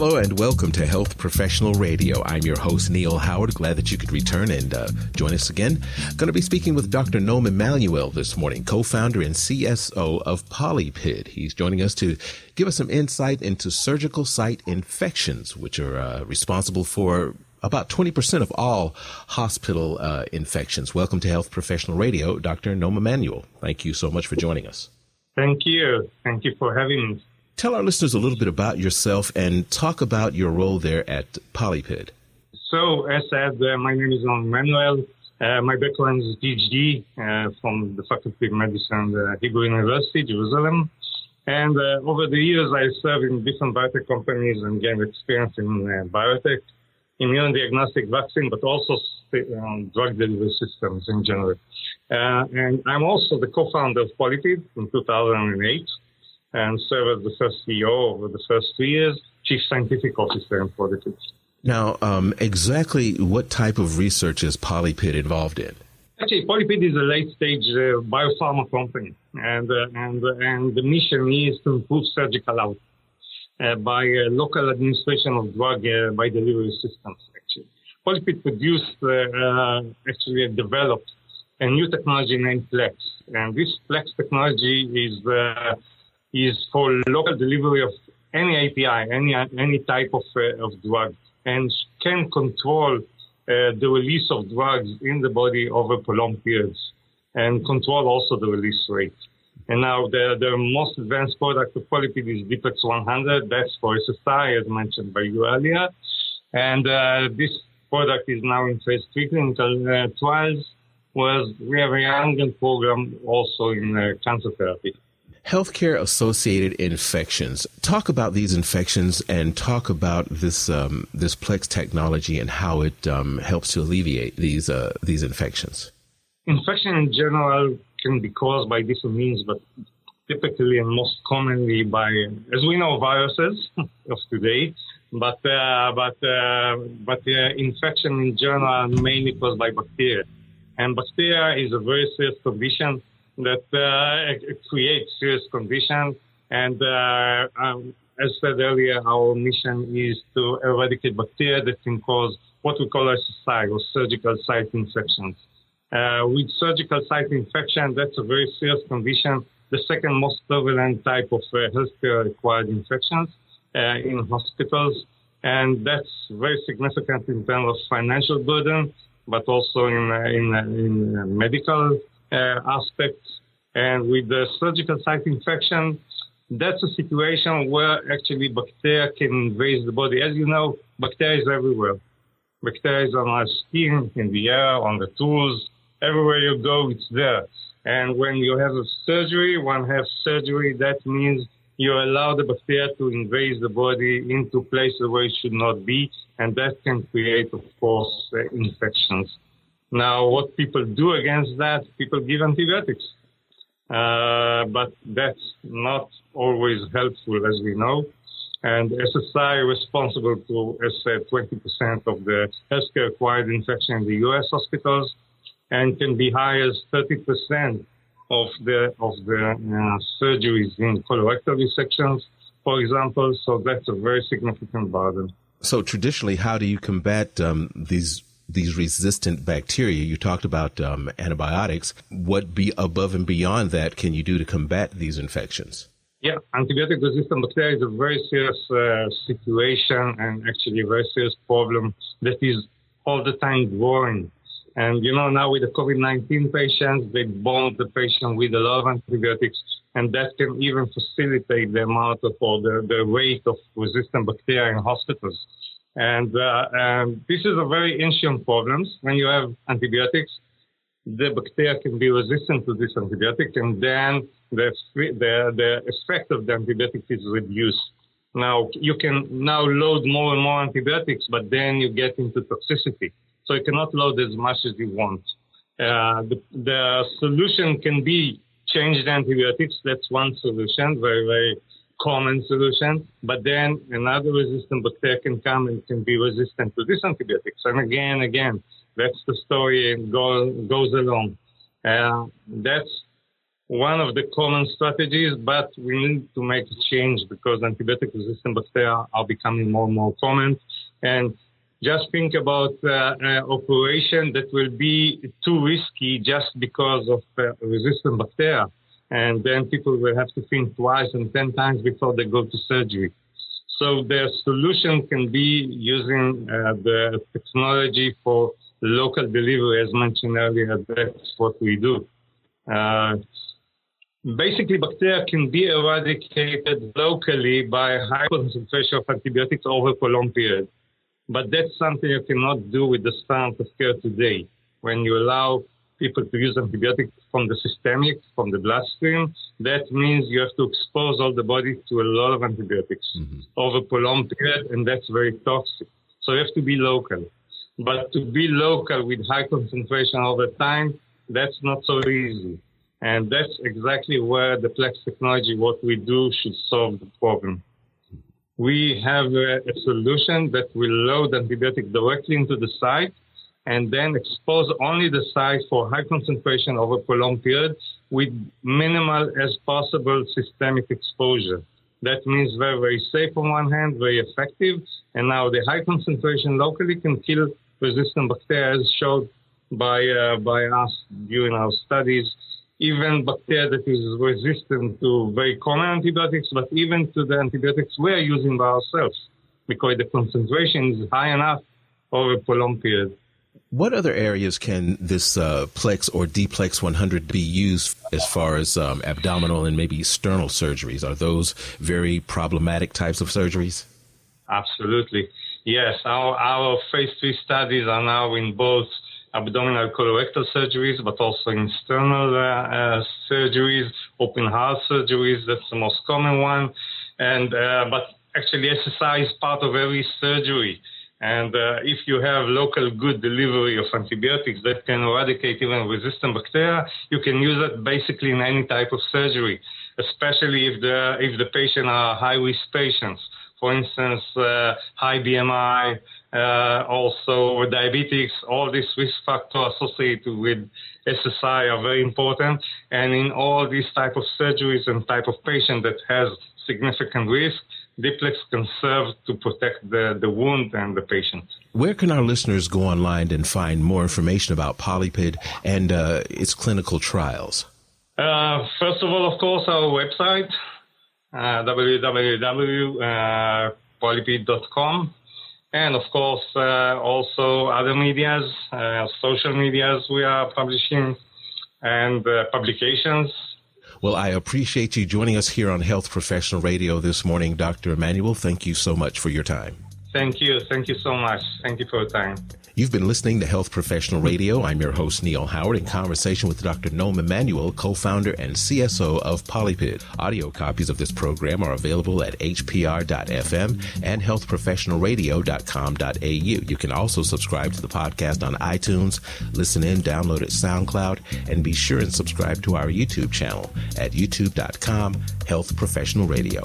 Hello and welcome to Health Professional Radio. I'm your host, Neil Howard. Glad that you could return and uh, join us again. Going to be speaking with Dr. Noam Emanuel this morning, co founder and CSO of Polypid. He's joining us to give us some insight into surgical site infections, which are uh, responsible for about 20% of all hospital uh, infections. Welcome to Health Professional Radio, Dr. Noam Emanuel. Thank you so much for joining us. Thank you. Thank you for having me. Tell our listeners a little bit about yourself and talk about your role there at Polypid. So, as said, uh, my name is Manuel. Uh, my background is PhD uh, from the Faculty of Medicine at Hebrew University, Jerusalem. And uh, over the years, I served in different biotech companies and gained experience in uh, biotech, immunodiagnostic vaccine, but also um, drug delivery systems in general. Uh, and I'm also the co-founder of Polypid in 2008 and served as the first CEO over the first two years, Chief Scientific Officer in Polypid. Now, um, exactly what type of research is Polypid involved in? Actually, Polypid is a late-stage uh, biopharma company, and uh, and and the mission is to improve surgical outcomes uh, by uh, local administration of drug uh, by delivery systems. Actually, Polypid produced, uh, actually developed a new technology named Plex, and this Plex technology is is for local delivery of any API, any any type of uh, of drug, and can control uh, the release of drugs in the body over prolonged periods, and control also the release rate. And now the, the most advanced product of Polypid is D-PLEX 100. That's for SSI, as mentioned by you earlier. And uh, this product is now in phase three clinical uh, trials, whereas we have a young program also in uh, cancer therapy. Healthcare associated infections. Talk about these infections and talk about this um, this Plex technology and how it um, helps to alleviate these uh, these infections. Infection in general can be caused by different means, but typically and most commonly by, as we know, viruses of today. But uh, but uh, but uh, infection in general mainly caused by bacteria, and bacteria is a very serious condition that uh, creates serious conditions. And uh, um, as said earlier, our mission is to eradicate bacteria that can cause what we call SSI or surgical site infections. Uh, with surgical site infection, that's a very serious condition, the second most prevalent type of uh, healthcare acquired infections uh, in hospitals. And that's very significant in terms of financial burden, but also in, uh, in, in medical aspects. And with the surgical site infection, that's a situation where actually bacteria can invade the body. As you know, bacteria is everywhere. Bacteria is on our skin, in the air, on the tools. Everywhere you go, it's there. And when you have a surgery, one has surgery, that means you allow the bacteria to invade the body into places where it should not be, and that can create, of course, uh, infections. Now, what people do against that, people give antibiotics. Uh, but that's not always helpful, as we know. And SSI responsible to, as I said, 20% of the healthcare acquired infection in the U.S. hospitals, and can be high as 30% of the of the uh, surgeries in colorectal resections, for example. So that's a very significant burden. So traditionally, how do you combat um, these these resistant bacteria. You talked about um, antibiotics. What be above and beyond that can you do to combat these infections? Yeah, antibiotic resistant bacteria is a very serious uh, situation and actually a very serious problem that is all the time growing. And you know, now with the COVID 19 patients, they bomb the patient with a lot of antibiotics, and that can even facilitate the amount of or the, the rate of resistant bacteria in hospitals. And, uh, and this is a very ancient problem. When you have antibiotics, the bacteria can be resistant to this antibiotic, and then the, the, the effect of the antibiotic is reduced. Now, you can now load more and more antibiotics, but then you get into toxicity. So you cannot load as much as you want. Uh, the, the solution can be change the antibiotics. That's one solution, very, very common solution, but then another resistant bacteria can come and can be resistant to this antibiotics. And again, again, that's the story go, goes along. Uh, that's one of the common strategies, but we need to make a change because antibiotic resistant bacteria are becoming more and more common. And just think about uh, uh, operation that will be too risky just because of uh, resistant bacteria. And then people will have to think twice and 10 times before they go to surgery. So the solution can be using uh, the technology for local delivery, as mentioned earlier. That's what we do. Uh, basically, bacteria can be eradicated locally by high concentration of antibiotics over a prolonged period. But that's something you cannot do with the standard of care today. When you allow people to use antibiotics from the systemic, from the bloodstream, that means you have to expose all the body to a lot of antibiotics mm-hmm. over a prolonged period, and that's very toxic. So you have to be local. But to be local with high concentration the time, that's not so easy. And that's exactly where the Plex technology, what we do, should solve the problem. We have a, a solution that will load antibiotic directly into the site and then expose only the site for high concentration over a prolonged period with minimal as possible systemic exposure. That means very, very safe on one hand, very effective. And now the high concentration locally can kill resistant bacteria as shown by, uh, by us during our studies. Even bacteria that is resistant to very common antibiotics, but even to the antibiotics we are using by ourselves, because the concentration is high enough over a prolonged period. What other areas can this uh, Plex or D-Plex 100 be used as far as um, abdominal and maybe sternal surgeries? Are those very problematic types of surgeries? Absolutely. Yes, our, our phase three studies are now in both abdominal colorectal surgeries, but also in sternal uh, uh, surgeries, open heart surgeries. That's the most common one. And uh, but actually, SSI is part of every surgery. And uh, if you have local good delivery of antibiotics that can eradicate even resistant bacteria, you can use it basically in any type of surgery, especially if the if the patient are high risk patients for instance, uh, high BMI, uh, also diabetics, all these risk factors associated with SSI are very important. And in all these type of surgeries and type of patient that has significant risk, D-Plex can serve to protect the, the wound and the patient. Where can our listeners go online and find more information about PolyPid and uh, its clinical trials? Uh, first of all, of course, our website, uh, www.polypid.com. And of course, uh, also other medias, uh, social medias we are publishing and uh, publications. Well, I appreciate you joining us here on Health Professional Radio this morning, Dr. Emanuel. Thank you so much for your time. Thank you. Thank you so much. Thank you for your time. You've been listening to Health Professional Radio. I'm your host, Neil Howard, in conversation with Dr. Noam Emanuel, co-founder and CSO of Polypid. Audio copies of this program are available at hpr.fm and healthprofessionalradio.com.au. You can also subscribe to the podcast on iTunes, listen in, download it SoundCloud, and be sure and subscribe to our YouTube channel at youtube.com Health Professional Radio.